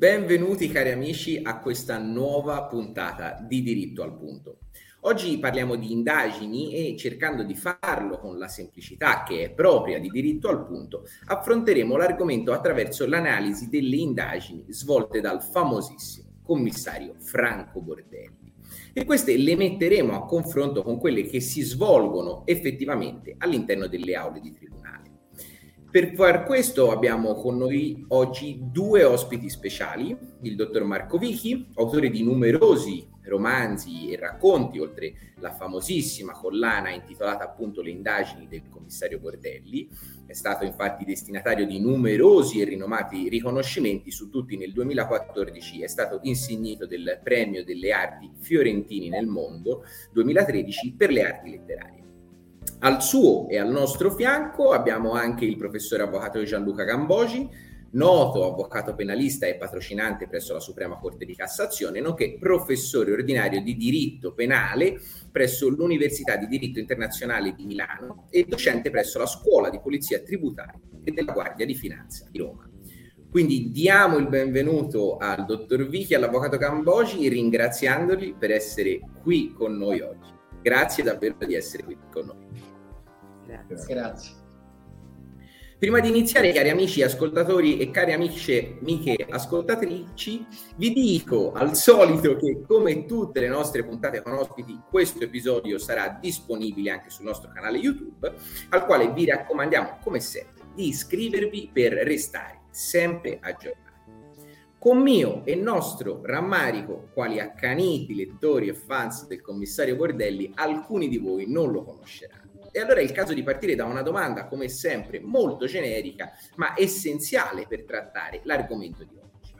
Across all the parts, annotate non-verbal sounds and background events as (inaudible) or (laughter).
Benvenuti cari amici a questa nuova puntata di Diritto al Punto. Oggi parliamo di indagini e cercando di farlo con la semplicità che è propria di diritto al punto, affronteremo l'argomento attraverso l'analisi delle indagini svolte dal famosissimo commissario Franco Bordelli. E queste le metteremo a confronto con quelle che si svolgono effettivamente all'interno delle aule di tribunale. Per far questo abbiamo con noi oggi due ospiti speciali, il dottor Marco Vichi, autore di numerosi romanzi e racconti, oltre la famosissima collana intitolata appunto Le indagini del commissario Bordelli. È stato infatti destinatario di numerosi e rinomati riconoscimenti, su tutti nel 2014 è stato insignito del premio delle arti fiorentini nel mondo 2013 per le arti letterarie. Al suo e al nostro fianco abbiamo anche il professore avvocato Gianluca Gambogi, noto avvocato penalista e patrocinante presso la Suprema Corte di Cassazione, nonché professore ordinario di diritto penale presso l'Università di Diritto Internazionale di Milano e docente presso la Scuola di Polizia Tributaria e della Guardia di Finanza di Roma. Quindi diamo il benvenuto al dottor Vichi e all'avvocato Gambogi ringraziandoli per essere qui con noi oggi. Grazie davvero di essere qui con noi. Grazie. Grazie. Prima di iniziare, cari amici ascoltatori e cari amiche, amiche ascoltatrici, vi dico al solito che come tutte le nostre puntate con ospiti, questo episodio sarà disponibile anche sul nostro canale YouTube, al quale vi raccomandiamo, come sempre, di iscrivervi per restare sempre aggiornati. Con mio e nostro rammarico, quali accaniti lettori e fans del commissario Bordelli, alcuni di voi non lo conosceranno. E allora è il caso di partire da una domanda, come sempre, molto generica, ma essenziale per trattare l'argomento di oggi.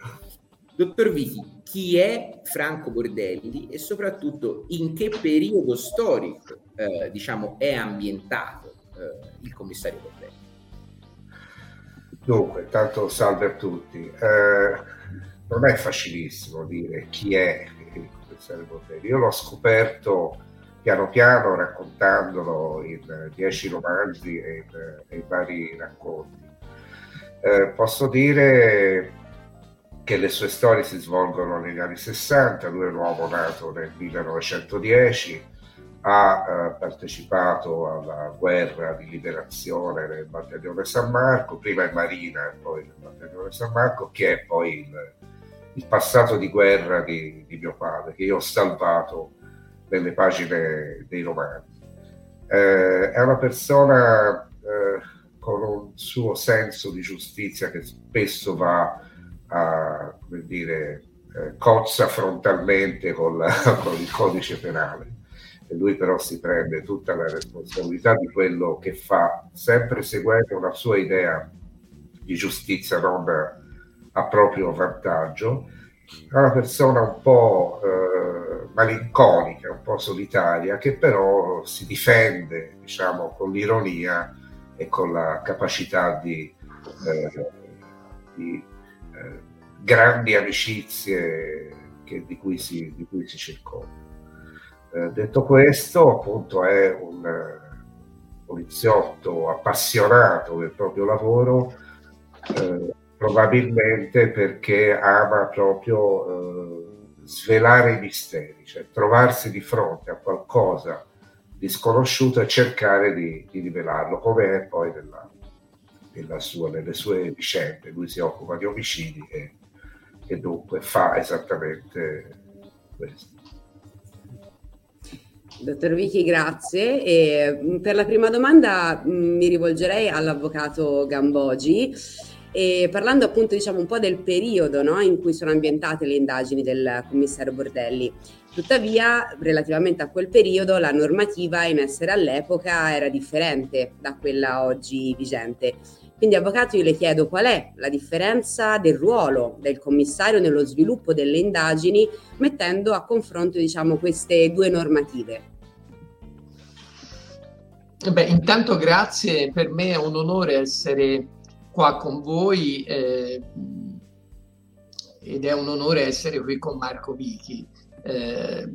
Dottor Vichi, chi è Franco Bordelli e soprattutto in che periodo storico, eh, diciamo, è ambientato eh, il commissario Bordelli? Dunque, tanto salve a tutti. Eh, non è facilissimo dire chi è il commissario Bordelli. Io l'ho scoperto piano piano raccontandolo in dieci romanzi e in, in vari racconti. Eh, posso dire che le sue storie si svolgono negli anni 60, lui è un uomo nato nel 1910, ha eh, partecipato alla guerra di liberazione nel battaglione San Marco, prima in Marina e poi nel battaglione San Marco, che è poi il, il passato di guerra di, di mio padre, che io ho salvato nelle pagine dei romanzi. Eh, è una persona eh, con un suo senso di giustizia che spesso va a, come dire, eh, cozza frontalmente con, la, (laughs) con il codice penale. E lui però si prende tutta la responsabilità di quello che fa, sempre seguendo una sua idea di giustizia non a proprio vantaggio. È una persona un po' eh, malinconica, un po' solitaria, che però si difende, diciamo, con l'ironia e con la capacità di, eh, di eh, grandi amicizie che, di, cui si, di, cui si, circonda. Eh, detto questo, appunto, è un poliziotto appassionato del proprio lavoro, eh, probabilmente perché ama proprio eh, svelare i misteri, cioè trovarsi di fronte a qualcosa di sconosciuto e cercare di, di rivelarlo, come è poi nella, nella sua, nelle sue vicende. Lui si occupa di omicidi e, e dunque fa esattamente questo. Dottor Vichi, grazie. E per la prima domanda mi rivolgerei all'avvocato Gambogi. E parlando appunto diciamo un po' del periodo no, in cui sono ambientate le indagini del commissario Bordelli. Tuttavia, relativamente a quel periodo, la normativa in essere all'epoca era differente da quella oggi vigente. Quindi, avvocato, io le chiedo qual è la differenza del ruolo del commissario nello sviluppo delle indagini, mettendo a confronto diciamo, queste due normative. Beh, intanto grazie, per me è un onore essere qua con voi eh, ed è un onore essere qui con Marco Vichi. Eh,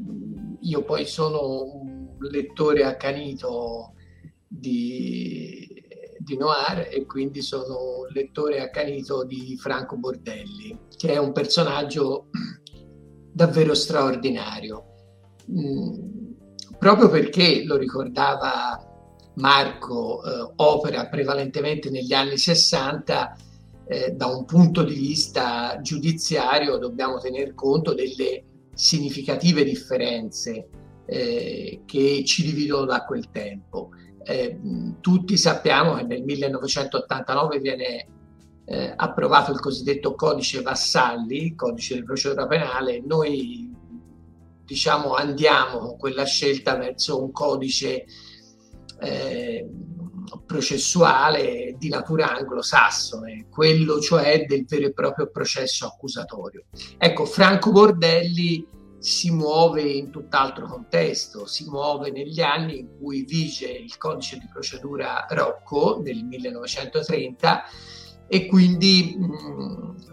io poi sono un lettore accanito di, di noir e quindi sono un lettore accanito di Franco Bordelli, che è un personaggio davvero straordinario. Mm, proprio perché lo ricordava Marco, eh, opera prevalentemente negli anni 60, eh, da un punto di vista giudiziario dobbiamo tener conto delle significative differenze eh, che ci dividono da quel tempo. Eh, tutti sappiamo che nel 1989 viene eh, approvato il cosiddetto codice Vassalli, codice di procedura penale, noi diciamo andiamo con quella scelta verso un codice eh, processuale di natura anglosassone, quello cioè del vero e proprio processo accusatorio. Ecco, Franco Bordelli si muove in tutt'altro contesto, si muove negli anni in cui vige il codice di procedura Rocco del 1930 e quindi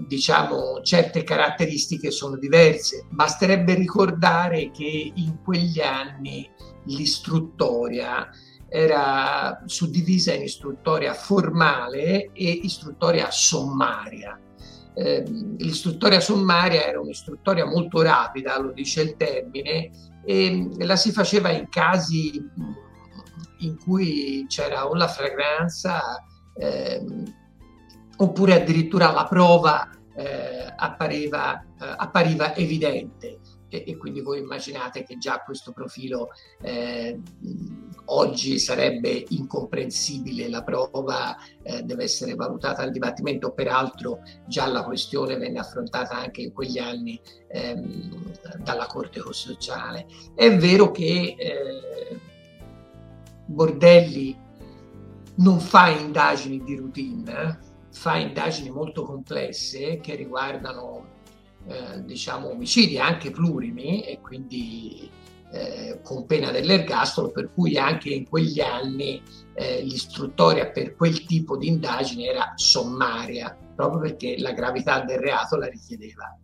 diciamo certe caratteristiche sono diverse. Basterebbe ricordare che in quegli anni l'istruttoria era suddivisa in istruttoria formale e istruttoria sommaria. Eh, l'istruttoria sommaria era un'istruttoria molto rapida, lo dice il termine, e la si faceva in casi in cui c'era o la fragranza eh, oppure addirittura la prova eh, appariva, eh, appariva evidente e, e, quindi voi immaginate che già questo profilo eh, oggi sarebbe incomprensibile, la prova eh, deve essere valutata al dibattimento, peraltro già la questione venne affrontata anche in quegli anni ehm, dalla Corte Costituzionale. È vero che eh, Bordelli non fa indagini di routine, eh, fa indagini molto complesse che riguardano eh, diciamo omicidi anche plurimi e quindi eh, con pena dell'ergastolo, per cui anche in quegli anni eh, l'istruttoria per quel tipo di indagine era sommaria, proprio perché la gravità del reato la richiedeva.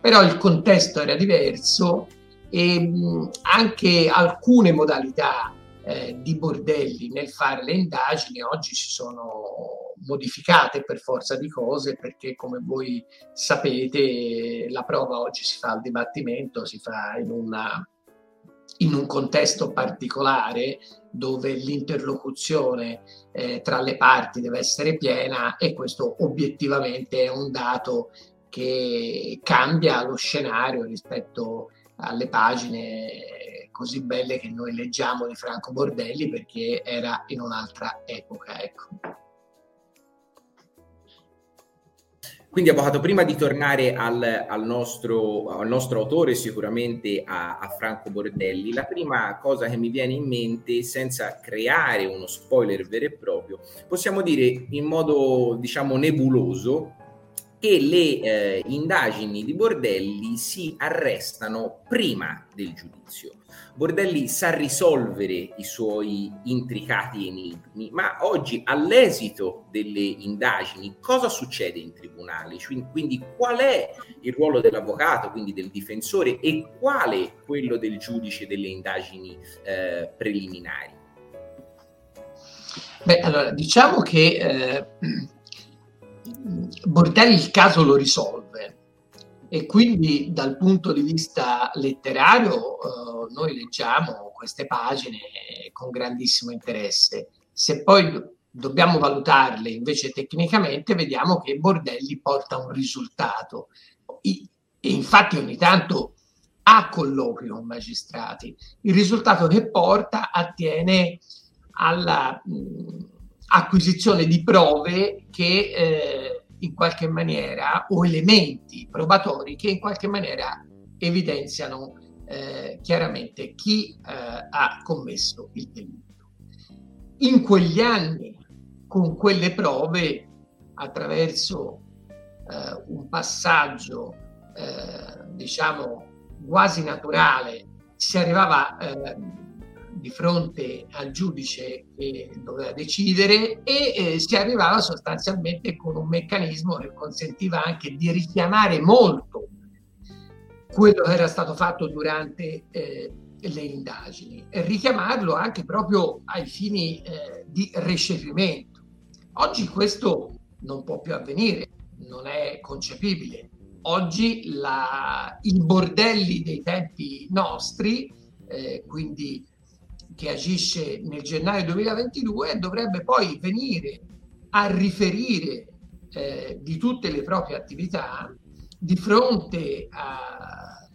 Però il contesto era diverso e mh, anche alcune modalità eh, di Bordelli nel fare le indagini oggi si sono modificate per forza di cose perché come voi sapete la prova oggi si fa al dibattimento, si fa in, una, in un contesto particolare dove l'interlocuzione eh, tra le parti deve essere piena e questo obiettivamente è un dato che cambia lo scenario rispetto alle pagine così belle che noi leggiamo di Franco Bordelli perché era in un'altra epoca. Ecco. Quindi, Avvocato, prima di tornare al, al, nostro, al nostro, autore, sicuramente a, a, Franco Bordelli, la prima cosa che mi viene in mente, senza creare uno spoiler vero e proprio, possiamo dire in modo, diciamo, nebuloso che le eh, indagini di Bordelli si arrestano prima del giudizio. Bordelli sa risolvere i suoi intricati enigmi, ma oggi all'esito delle indagini cosa succede in tribunale? Quindi qual è il ruolo dell'avvocato, quindi del difensore e quale quello del giudice delle indagini eh, preliminari? Beh, allora diciamo che eh, Bordelli il caso lo risolve e quindi dal punto di vista letterario eh, noi leggiamo queste pagine con grandissimo interesse. Se poi dobbiamo valutarle invece tecnicamente, vediamo che Bordelli porta un risultato. E infatti ogni tanto ha colloqui con magistrati. Il risultato che porta attiene alla mh, acquisizione di prove che eh, in qualche maniera o elementi probatori che in qualche maniera evidenziano eh, chiaramente chi eh, ha commesso il delitto. In quegli anni, con quelle prove, attraverso eh, un passaggio, eh, diciamo, quasi naturale, si arrivava eh, di fronte al giudice che doveva decidere e eh, si arrivava sostanzialmente con un meccanismo che consentiva anche di richiamare molto quello che era stato fatto durante eh, le indagini e richiamarlo anche proprio ai fini eh, di recepimento. Oggi questo non può più avvenire, non è concepibile. Oggi la, i bordelli dei tempi nostri, eh, quindi che agisce nel gennaio 2022, dovrebbe poi venire a riferire eh, di tutte le proprie attività di fronte a,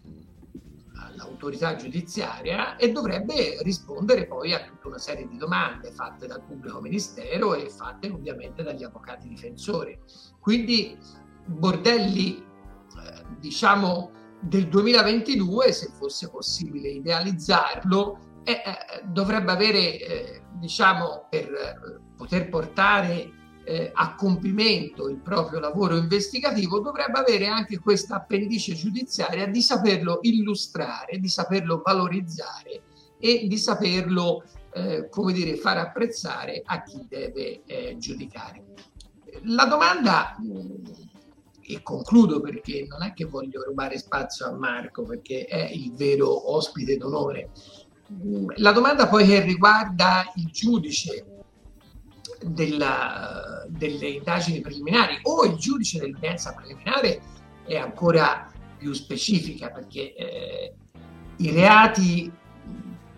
all'autorità giudiziaria e dovrebbe rispondere poi a tutta una serie di domande fatte dal pubblico ministero e fatte ovviamente dagli avvocati difensori. Quindi bordelli, eh, diciamo, del 2022, se fosse possibile idealizzarlo, eh, eh, dovrebbe avere, eh, diciamo, per eh, poter portare eh, a compimento il proprio lavoro investigativo, dovrebbe avere anche questa appendice giudiziaria di saperlo illustrare, di saperlo valorizzare e di saperlo, eh, come dire, far apprezzare a chi deve giudicare. La domanda e concludo perché non è che voglio rubare spazio a Marco perché è il vero ospite d'onore, la domanda poi che riguarda il giudice della, delle indagini preliminari o il giudice dell'udienza preliminare è ancora più specifica perché eh, i reati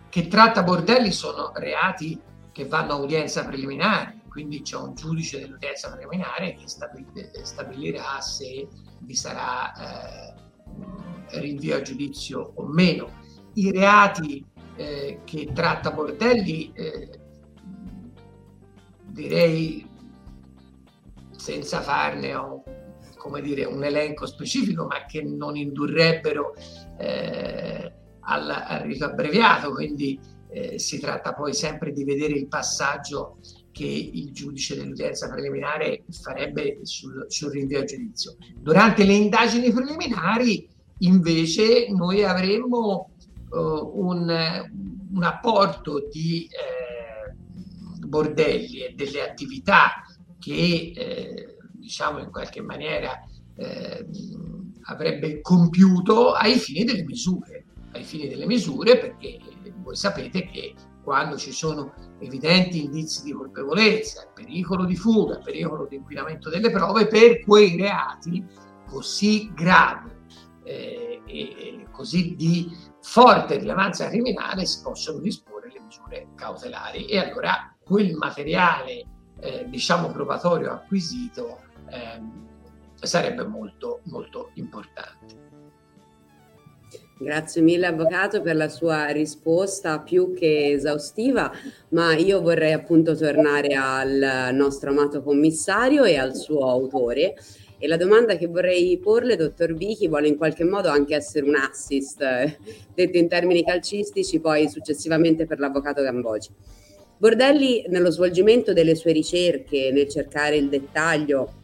che tratta Bordelli sono reati che vanno a udienza preliminare, quindi c'è un giudice dell'udienza preliminare che stabilirà se vi sarà eh, rinvio a giudizio o meno. I reati eh, che tratta Bordelli, eh, direi senza farne come dire, un elenco specifico, ma che non indurrebbero eh, al, al, rito abbreviato, quindi eh, si tratta poi sempre di vedere il passaggio che il giudice dell'udienza preliminare farebbe sul, sul rinvio a giudizio. Durante le indagini preliminari, invece, noi avremmo un, un, apporto di eh, bordelli e delle attività che eh, diciamo in qualche maniera eh, avrebbe compiuto ai fini delle misure, ai fini delle misure perché voi sapete che quando ci sono evidenti indizi di colpevolezza, pericolo di fuga, pericolo di inquinamento delle prove, per quei reati così gravi eh, e così di forte rilevanza criminale si possono disporre le misure cautelari e allora quel materiale eh, diciamo probatorio acquisito eh, sarebbe molto molto importante. Grazie mille Avvocato per la sua risposta più che esaustiva, ma io vorrei appunto tornare al nostro amato commissario e al suo autore e la domanda che vorrei porle, dottor Vichi, vuole in qualche modo anche essere un assist, eh, detto in termini calcistici, poi successivamente per l'avvocato Gambogi. Bordelli, nello svolgimento delle sue ricerche, nel cercare il dettaglio,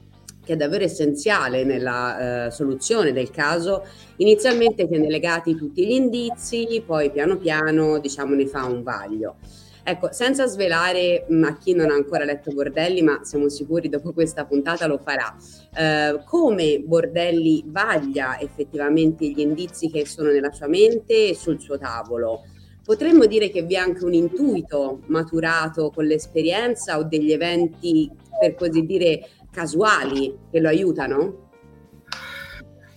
che è davvero essenziale nella eh, soluzione del caso, inizialmente tiene legati tutti gli indizi, poi piano piano diciamo, ne fa un vaglio. Ecco, senza svelare mh, a chi non ha ancora letto Bordelli, ma siamo sicuri dopo questa puntata lo farà, eh, come Bordelli vaglia effettivamente gli indizi che sono nella sua mente e sul suo tavolo. Potremmo dire che vi è anche un intuito maturato con l'esperienza o degli eventi, per così dire, casuali che lo aiutano?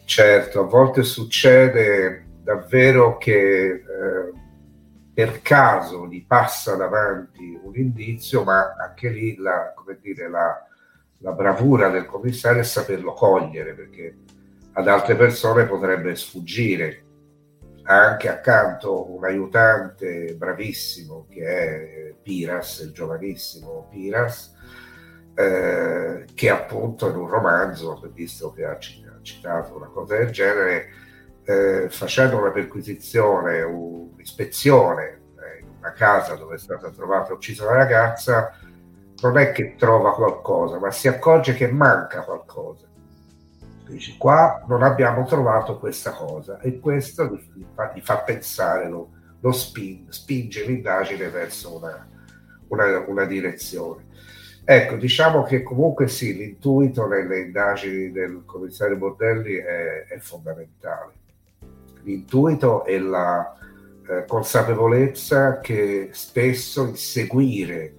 Certo, a volte succede davvero che eh, per caso gli passa davanti un indizio, ma anche lì la, dire, la, la bravura del commissario è saperlo cogliere, perché ad altre persone potrebbe sfuggire. Ha anche accanto un aiutante bravissimo che è Piras, il giovanissimo Piras, eh, che appunto in un romanzo, visto che ha citato una cosa del genere, eh, facendo una perquisizione, un'ispezione eh, in una casa dove è stata trovata e uccisa una ragazza, non è che trova qualcosa, ma si accorge che manca qualcosa. Dice, qua non abbiamo trovato questa cosa e questo gli fa, gli fa pensare, lo, lo spin, spinge l'indagine verso una, una, una direzione. Ecco, diciamo che comunque sì, l'intuito nelle indagini del commissario Bordelli è, è fondamentale l'intuito e la eh, consapevolezza che spesso il seguire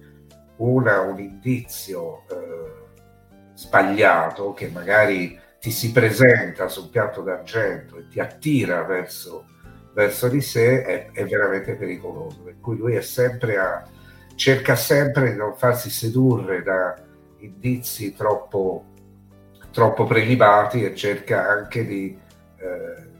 una, un indizio eh, sbagliato che magari ti si presenta sul piatto d'argento e ti attira verso, verso di sé è, è, veramente pericoloso. Per cui lui sempre a, cerca sempre di non farsi sedurre da indizi troppo, troppo prelibati e cerca anche di eh,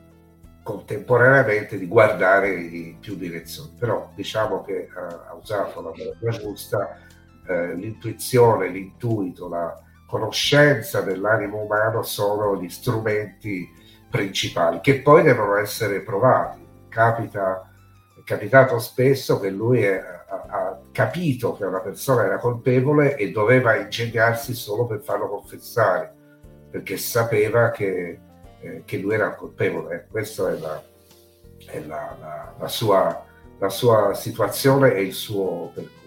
contemporaneamente di guardare in più direzioni. Però diciamo che ha, ha usato la parola giusta, eh, l'intuizione, l'intuito, la conoscenza dell'animo umano sono gli strumenti principali che poi devono essere provati. Capita, è capitato spesso che lui è, ha, ha capito che una persona era colpevole e doveva ingegnarsi solo per farlo confessare, perché sapeva che, eh, che lui era colpevole. Questa è la, è la, la, la sua, sua situazione e il suo percorso.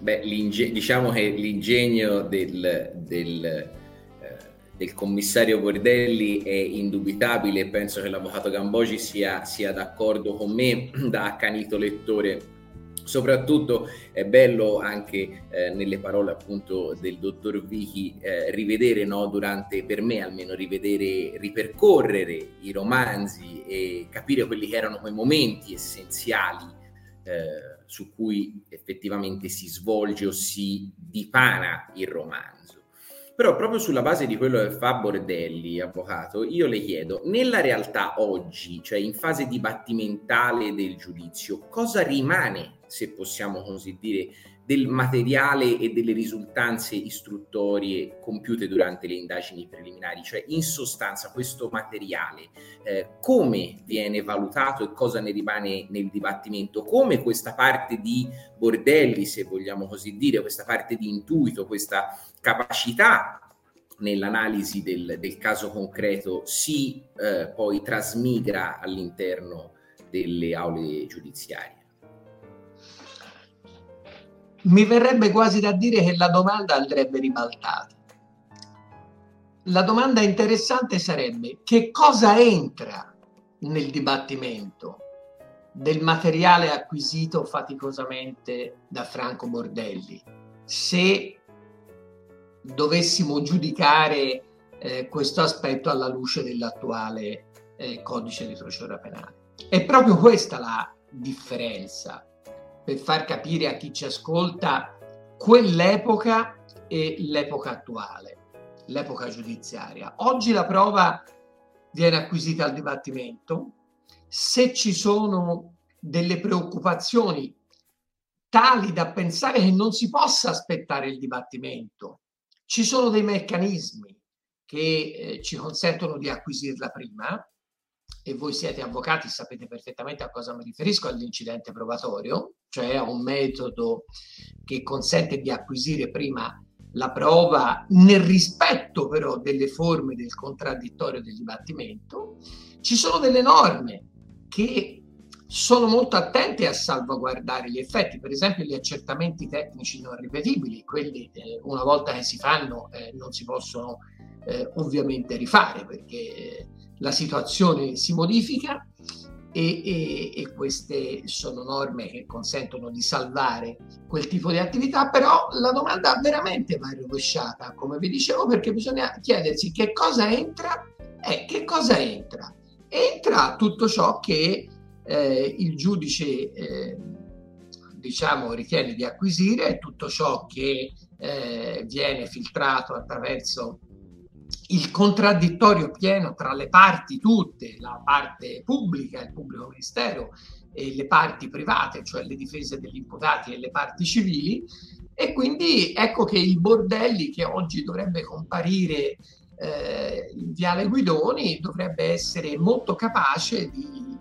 Beh, diciamo che l'ingegno del, del, eh, del, commissario Bordelli è indubitabile penso che l'avvocato Gambogi sia, sia d'accordo con me (clears throat) da accanito lettore. Soprattutto è bello anche eh, nelle parole appunto del dottor Vichi eh, rivedere, no, durante, per me almeno rivedere, ripercorrere i romanzi e capire quelli che erano quei momenti essenziali eh, su cui effettivamente si svolge o si dipana il romanzo. Però proprio sulla base di quello che fa Bordelli, avvocato, io le chiedo, nella realtà oggi, cioè in fase dibattimentale del giudizio, cosa rimane, se possiamo così dire, del materiale e delle risultanze istruttorie compiute durante le indagini preliminari, cioè in sostanza questo materiale eh, come viene valutato e cosa ne rimane nel dibattimento, come questa parte di bordelli, se vogliamo così dire, questa parte di intuito, questa capacità nell'analisi del, del caso concreto si eh, poi trasmigra all'interno delle aule giudiziarie mi verrebbe quasi da dire che la domanda andrebbe ribaltata. La domanda interessante sarebbe che cosa entra nel dibattimento del materiale acquisito faticosamente da Franco Bordelli se dovessimo giudicare eh, questo aspetto alla luce dell'attuale eh, codice di procedura penale. È proprio questa la differenza per far capire a chi ci ascolta quell'epoca e l'epoca attuale, l'epoca giudiziaria. Oggi la prova viene acquisita al dibattimento. Se ci sono delle preoccupazioni tali da pensare che non si possa aspettare il dibattimento, ci sono dei meccanismi che eh, ci consentono di acquisirla prima, e voi siete avvocati, sapete perfettamente a cosa mi riferisco all'incidente probatorio, cioè a un metodo che consente di acquisire prima la prova nel rispetto però delle forme del contraddittorio del dibattimento. Ci sono delle norme che sono molto attente a salvaguardare gli effetti, per esempio gli accertamenti tecnici non ripetibili, quelli eh, una volta che si fanno eh, non si possono eh, ovviamente rifare perché la situazione si modifica e, e, e, queste sono norme che consentono di salvare quel tipo di attività, però la domanda veramente va rovesciata, come vi dicevo, perché bisogna chiedersi che cosa entra e che cosa entra. Entra tutto ciò che eh, il giudice eh, diciamo ritiene di acquisire, tutto ciò che eh, viene filtrato attraverso il contraddittorio pieno tra le parti tutte, la parte pubblica, il pubblico ministero e le parti private, cioè le difese degli imputati e le parti civili. E quindi ecco che il Bordelli che oggi dovrebbe comparire eh, in Viale Guidoni dovrebbe essere molto capace di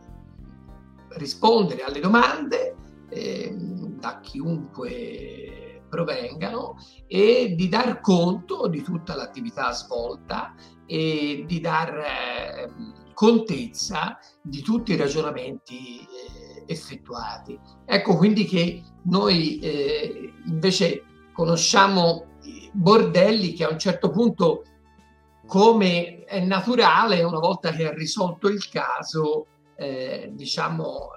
rispondere alle domande eh, da chiunque provengano e di dar conto di tutta l'attività svolta e di dar eh, contezza di tutti i ragionamenti eh, effettuati. Ecco quindi che noi eh, invece conosciamo Bordelli che a un certo punto come è naturale una volta che ha risolto il caso eh, diciamo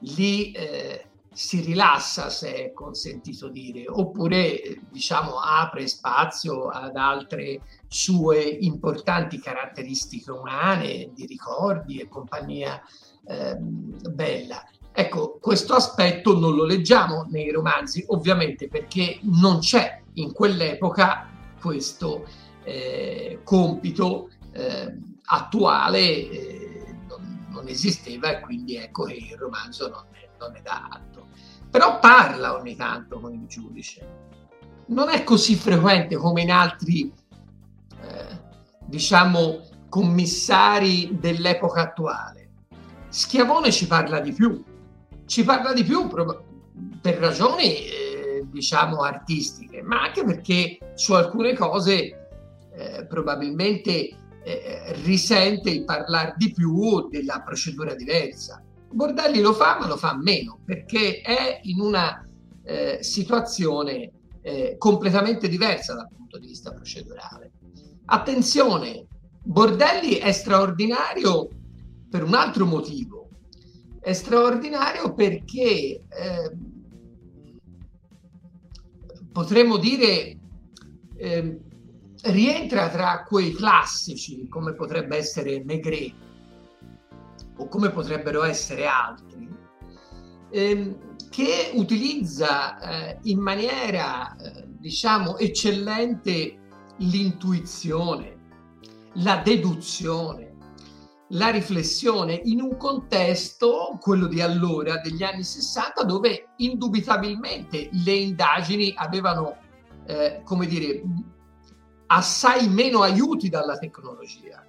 lì eh, si rilassa, se è consentito dire, oppure diciamo apre spazio ad altre sue importanti caratteristiche umane, di ricordi e compagnia eh, bella. Ecco, questo aspetto non lo leggiamo nei romanzi, ovviamente perché non c'è in quell'epoca questo eh, compito eh, attuale, non, non, esisteva e quindi ecco che il romanzo non è, non è da atto. Però parla ogni tanto con il giudice. Non è così frequente come in altri, eh, diciamo, commissari dell'epoca attuale. Schiavone ci parla di più, ci parla di più per ragioni, eh, diciamo, artistiche, ma anche perché su alcune cose eh, probabilmente eh, risente il parlare di più della procedura diversa. Bordelli lo fa, ma lo fa meno, perché è in una eh, situazione eh, completamente diversa dal punto di vista procedurale. Attenzione, Bordelli è straordinario per un altro motivo, è straordinario perché eh, potremmo dire eh, rientra tra quei classici come potrebbe essere Maigret o come potrebbero essere altri eh, che utilizza eh, in maniera eh, diciamo eccellente l'intuizione la deduzione la riflessione in un contesto, quello di allora, degli anni 60, dove indubitabilmente le indagini avevano, eh, come dire, assai meno aiuti dalla tecnologia.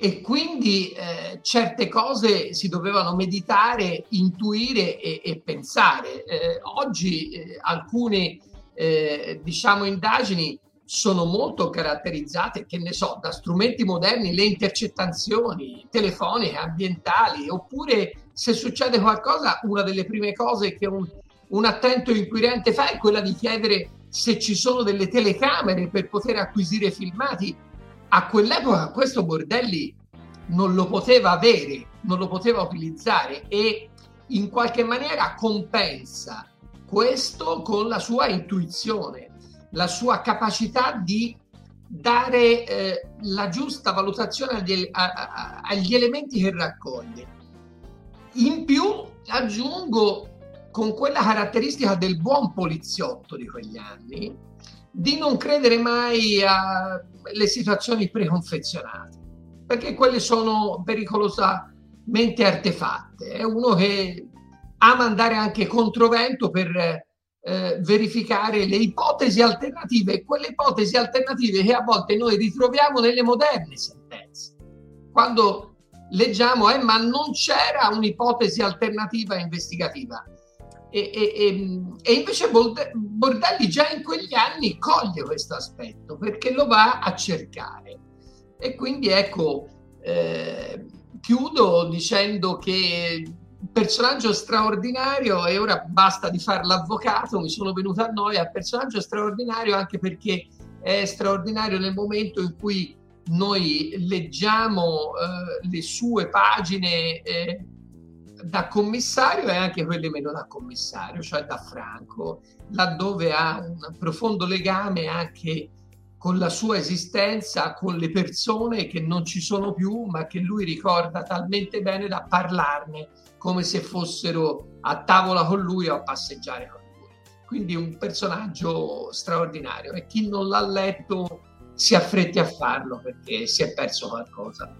E quindi eh, certe cose si dovevano meditare, intuire e, e pensare. Eh, oggi eh, alcune, eh, diciamo, indagini sono molto caratterizzate, che ne so, da strumenti moderni, le intercettazioni telefoniche, ambientali, oppure se succede qualcosa, una delle prime cose che un, un attento inquirente fa è quella di chiedere se ci sono delle telecamere per poter acquisire filmati. A quell'epoca questo Bordelli non lo poteva avere, non lo poteva utilizzare e in qualche maniera compensa questo con la sua intuizione la sua capacità di dare eh, la giusta valutazione agli, a, a, agli elementi che raccoglie. In più aggiungo con quella caratteristica del buon poliziotto di quegli anni di non credere mai alle situazioni preconfezionate, perché quelle sono pericolosamente artefatte. È uno che ama andare anche controvento per eh, verificare le ipotesi alternative, quelle ipotesi alternative che a volte noi ritroviamo nelle moderne sentenze. Quando leggiamo, eh, ma non c'era un'ipotesi alternativa investigativa. E, e, e, invece Bordelli già in quegli anni coglie questo aspetto perché lo va a cercare. E quindi ecco, eh, chiudo dicendo che personaggio straordinario e ora basta di fare l'avvocato, mi sono venuto a noia, personaggio straordinario anche perché è straordinario nel momento in cui noi leggiamo eh, le sue pagine eh, da commissario e anche quelle meno da commissario, cioè da Franco, laddove ha un profondo legame anche con la sua esistenza, con le persone che non ci sono più, ma che lui ricorda talmente bene da parlarne come se fossero a tavola con lui o a passeggiare con lui. Quindi un personaggio straordinario e chi non l'ha letto si affretti a farlo perché si è perso qualcosa.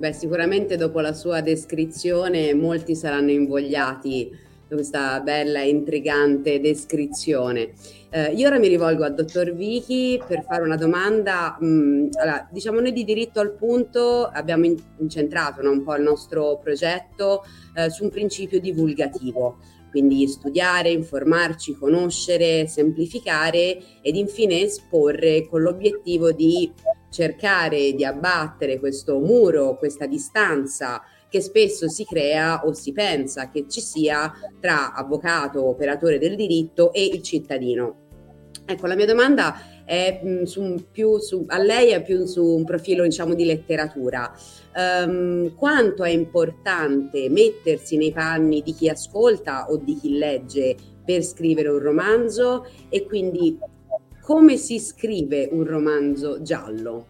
Beh, sicuramente dopo la sua descrizione molti saranno invogliati da questa bella e intrigante descrizione. Eh, io ora mi rivolgo al dottor Vichi per fare una domanda. Mm, allora, diciamo noi di diritto al punto abbiamo incentrato no, un po' il nostro progetto eh, su un principio divulgativo, quindi studiare, informarci, conoscere, semplificare ed infine esporre con l'obiettivo di cercare di abbattere questo muro, questa distanza che spesso si crea o si pensa che ci sia tra avvocato, operatore del diritto e il cittadino. Ecco, la mia domanda è mh, su più su, a lei è più su un profilo diciamo di letteratura. Um, quanto è importante mettersi nei panni di chi ascolta o di chi legge per scrivere un romanzo e quindi come si scrive un romanzo giallo?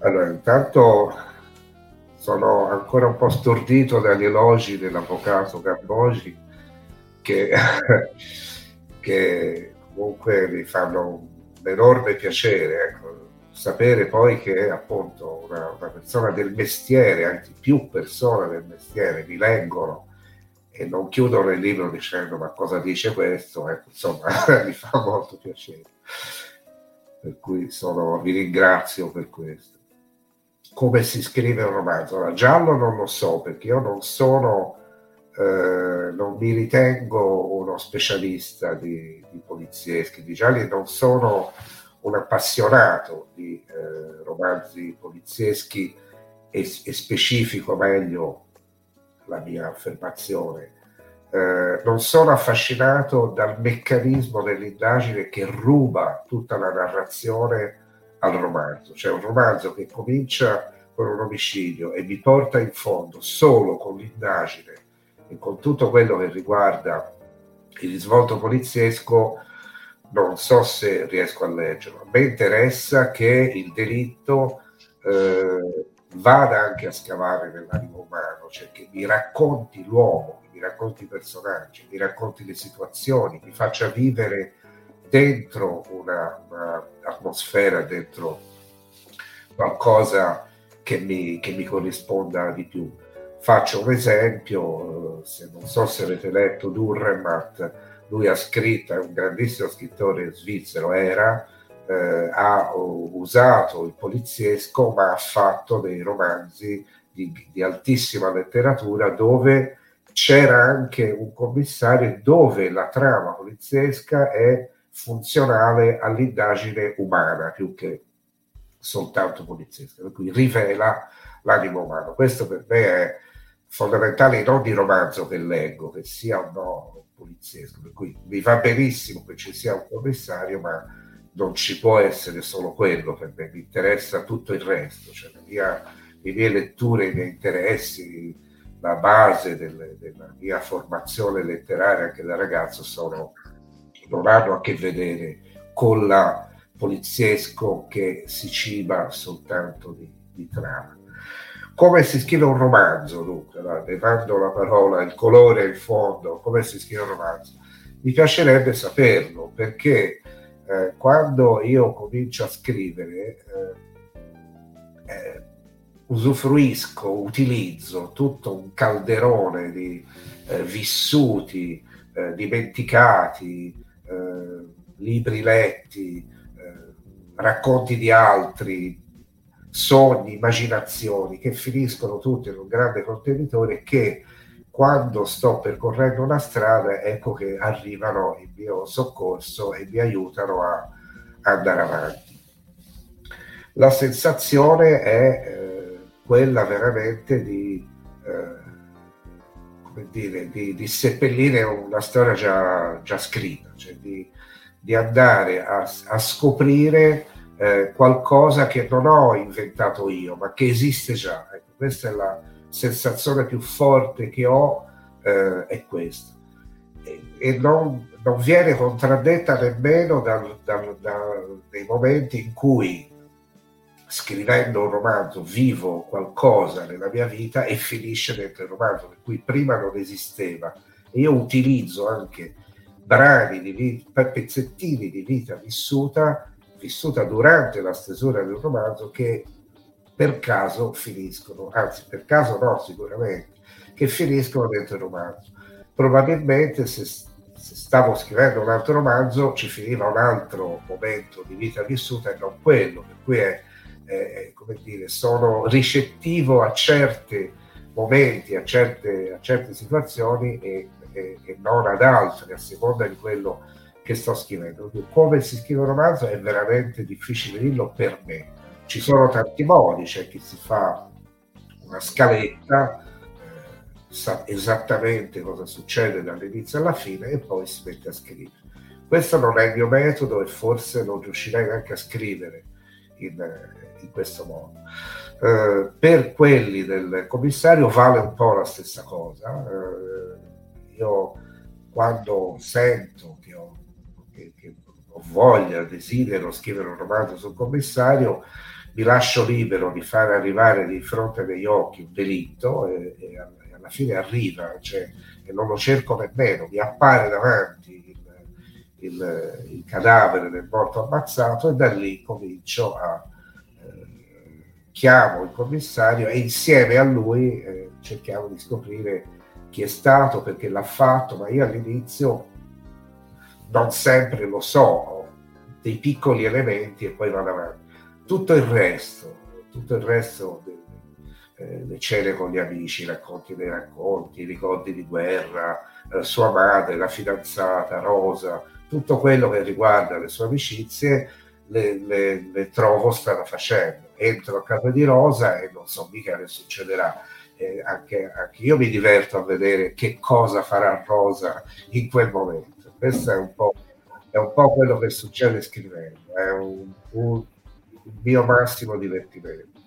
Allora, intanto sono ancora un po' stordito dagli elogi dell'avvocato Gambogi che, (laughs) che comunque mi fanno un enorme piacere. Ecco. Sapere poi che appunto una, una, persona del mestiere, anzi più persone del mestiere, mi leggono e non chiudono il libro dicendo ma cosa dice questo, ecco, insomma (laughs) mi fa molto piacere. Per cui sono, vi ringrazio per questo. Come si scrive un romanzo? Allora, giallo non lo so perché io non sono, eh, non mi ritengo uno specialista di, di polizieschi, di gialli, non sono un appassionato di eh, romanzi polizieschi e, e specifico meglio la mia affermazione. Eh, non sono affascinato dal meccanismo dell'indagine che ruba tutta la narrazione al romanzo. Cioè un romanzo che comincia con un omicidio e mi porta in fondo solo con l'indagine e con tutto quello che riguarda il risvolto poliziesco, non so se riesco a leggerlo. A me interessa che il delitto eh, vada anche a scavare nell'animo umano, cioè che mi racconti l'uomo, mi racconti i personaggi, mi racconti le situazioni, mi faccia vivere dentro una, una atmosfera, dentro qualcosa che mi, che mi, corrisponda di più. Faccio un esempio, se non so se avete letto Durremat, lui ha scritto, è un grandissimo scrittore svizzero, era, eh, ha usato il poliziesco, ma ha fatto dei romanzi di, di altissima letteratura dove c'era anche un commissario dove la trama poliziesca è funzionale all'indagine umana più che soltanto poliziesca, per cui rivela l'animo umano. Questo per me è fondamentale in ogni romanzo che leggo, che sia o no poliziesco, per cui mi va benissimo che ci sia un commissario, ma non ci può essere solo quello per me, mi interessa tutto il resto, cioè mia, le mie letture, i miei interessi, la base del, della mia formazione letteraria anche da ragazzo sono, non hanno a che vedere con la poliziesco che si ciba soltanto di, di trama. Come si scrive un romanzo, dunque, levando la parola, il colore il fondo, come si scrive un romanzo? Mi piacerebbe saperlo perché eh, quando io comincio a scrivere, eh, eh, usufruisco, utilizzo tutto un calderone di eh, vissuti, dimenticati, libri letti, racconti di altri, sogni, immaginazioni che finiscono tutti in un grande contenitore che quando sto percorrendo una strada, ecco che arrivano in mio soccorso e mi aiutano a, andare avanti. La sensazione è eh, quella veramente di, eh, dire, di, di, seppellire una storia già, già scritta, cioè di, di andare a, a scoprire eh, qualcosa che non ho inventato io, ma che esiste già. Ecco, questa è la, sensazione più forte che ho eh, è questa. E, e non, non, viene contraddetta nemmeno dal, dal, dal, dai momenti in cui scrivendo un romanzo vivo qualcosa nella mia vita e finisce dentro il romanzo, per cui prima non esisteva. E io utilizzo anche brani di vita, pezzettini di vita vissuta, vissuta durante la stesura del romanzo che per caso finiscono, anzi per caso no sicuramente, che finiscono dentro il romanzo. Probabilmente se, se stavo scrivendo un altro romanzo ci finiva un altro momento di vita vissuta e non quello, per cui è, è come dire, sono ricettivo a certi momenti, a certe, a certe situazioni e, e, e non ad altre, a seconda di quello che sto scrivendo. Come si scrive un romanzo è veramente difficile dirlo per me ci sono tanti modi, c'è chi si fa una scaletta, eh, sa esattamente cosa succede dall'inizio alla fine e poi si mette a scrivere. Questo non è il mio metodo e forse non riuscirei neanche a scrivere in, in questo modo. Eh, per quelli del commissario vale un po' la stessa cosa. Eh, io quando sento che ho, che, che ho voglia, desidero scrivere un romanzo sul commissario, mi lascio libero di fare arrivare di fronte agli occhi un delitto e, e alla fine arriva, cioè, e non lo cerco nemmeno, mi appare davanti il, il, il cadavere del morto ammazzato e da lì comincio a eh, chiamo il commissario e insieme a lui eh, cerchiamo di scoprire chi è stato, perché l'ha fatto, ma io all'inizio non sempre lo so, dei piccoli elementi e poi vado avanti. Tutto il resto, tutto il resto, eh, le cene con gli amici, i racconti dei racconti, i ricordi di guerra, eh, sua madre, la fidanzata, Rosa, tutto quello che riguarda le sue amicizie le, le, le trovo strada facendo. Entro a casa di Rosa e non so mica che succederà eh, anche, anche, io mi diverto a vedere che cosa farà Rosa in quel momento. Questo è un po', è un po quello che succede scrivendo, è un, un, mio massimo divertimento.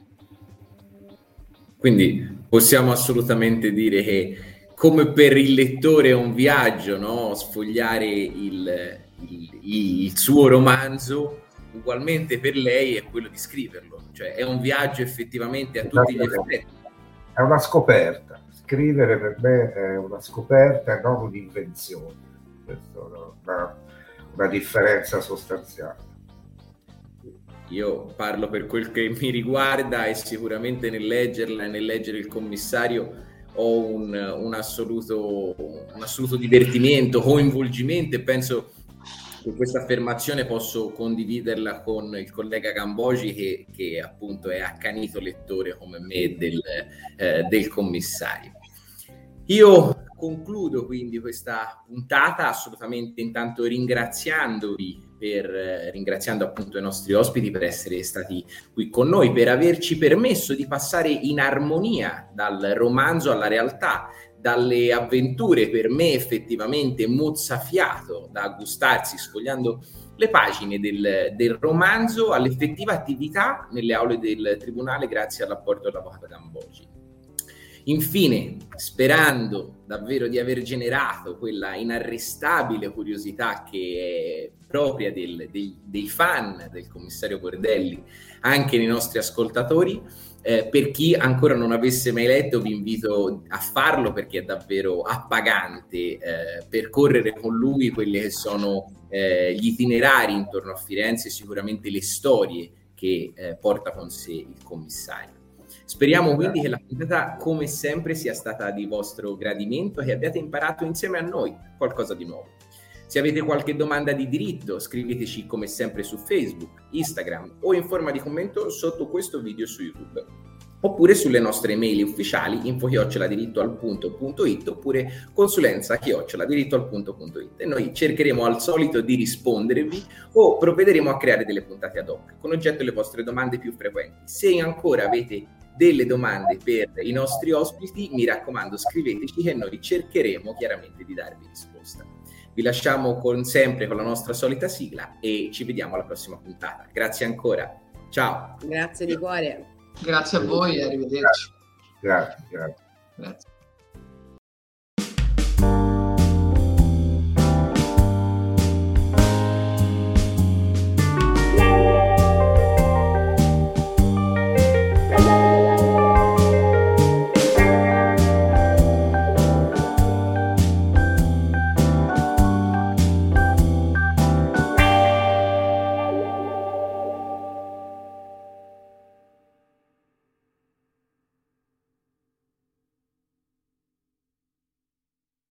Quindi possiamo assolutamente dire che come per il lettore è un viaggio, no? sfogliare il, il, il, suo romanzo, ugualmente per lei è quello di scriverlo, cioè è un viaggio effettivamente a tutti gli effetti è una scoperta. Scrivere per me è una scoperta e non un'invenzione. Questa è una, una differenza sostanziale. Io parlo per quel che mi riguarda e sicuramente nel leggerla e nel leggere il commissario ho un, un, assoluto, un assoluto divertimento, coinvolgimento e penso su questa affermazione posso condividerla con il collega Gambogi che, che appunto è accanito lettore come me del, eh, del commissario. Io concludo quindi questa puntata assolutamente intanto ringraziandovi per, eh, ringraziando appunto i nostri ospiti per essere stati qui con noi, per averci permesso di passare in armonia dal romanzo alla realtà, dalle avventure per me effettivamente mozzafiato da gustarsi sfogliando le pagine del, del, romanzo all'effettiva attività nelle aule del tribunale grazie all'apporto dell'avvocato Gambogi. Infine, sperando davvero di aver generato quella inarrestabile curiosità che è propria del, dei, dei fan del commissario Bordelli anche nei nostri ascoltatori, eh, per chi ancora non avesse mai letto, vi invito a farlo perché è davvero appagante eh, percorrere con lui quelli che sono eh, gli itinerari intorno a Firenze e sicuramente le storie che eh, porta con sé il commissario. Speriamo quindi che la puntata, come sempre, sia stata di vostro gradimento e che abbiate imparato insieme a noi qualcosa di nuovo. Se avete qualche domanda di diritto, scriveteci come sempre su Facebook, Instagram o in forma di commento sotto questo video su YouTube. Oppure sulle nostre mail ufficiali info-dirittoalpunto.it oppure consulenza-dirittoalpunto.it e noi cercheremo al solito di rispondervi o provvederemo a creare delle puntate ad hoc con oggetto le vostre domande più frequenti. Se ancora avete delle domande per i nostri ospiti, mi raccomando scriveteci che noi cercheremo chiaramente di darvi risposta. Vi lasciamo con sempre con la nostra solita sigla e ci vediamo alla prossima puntata. Grazie ancora. Ciao. Grazie di cuore. Grazie a voi e arrivederci. Grazie, grazie. grazie.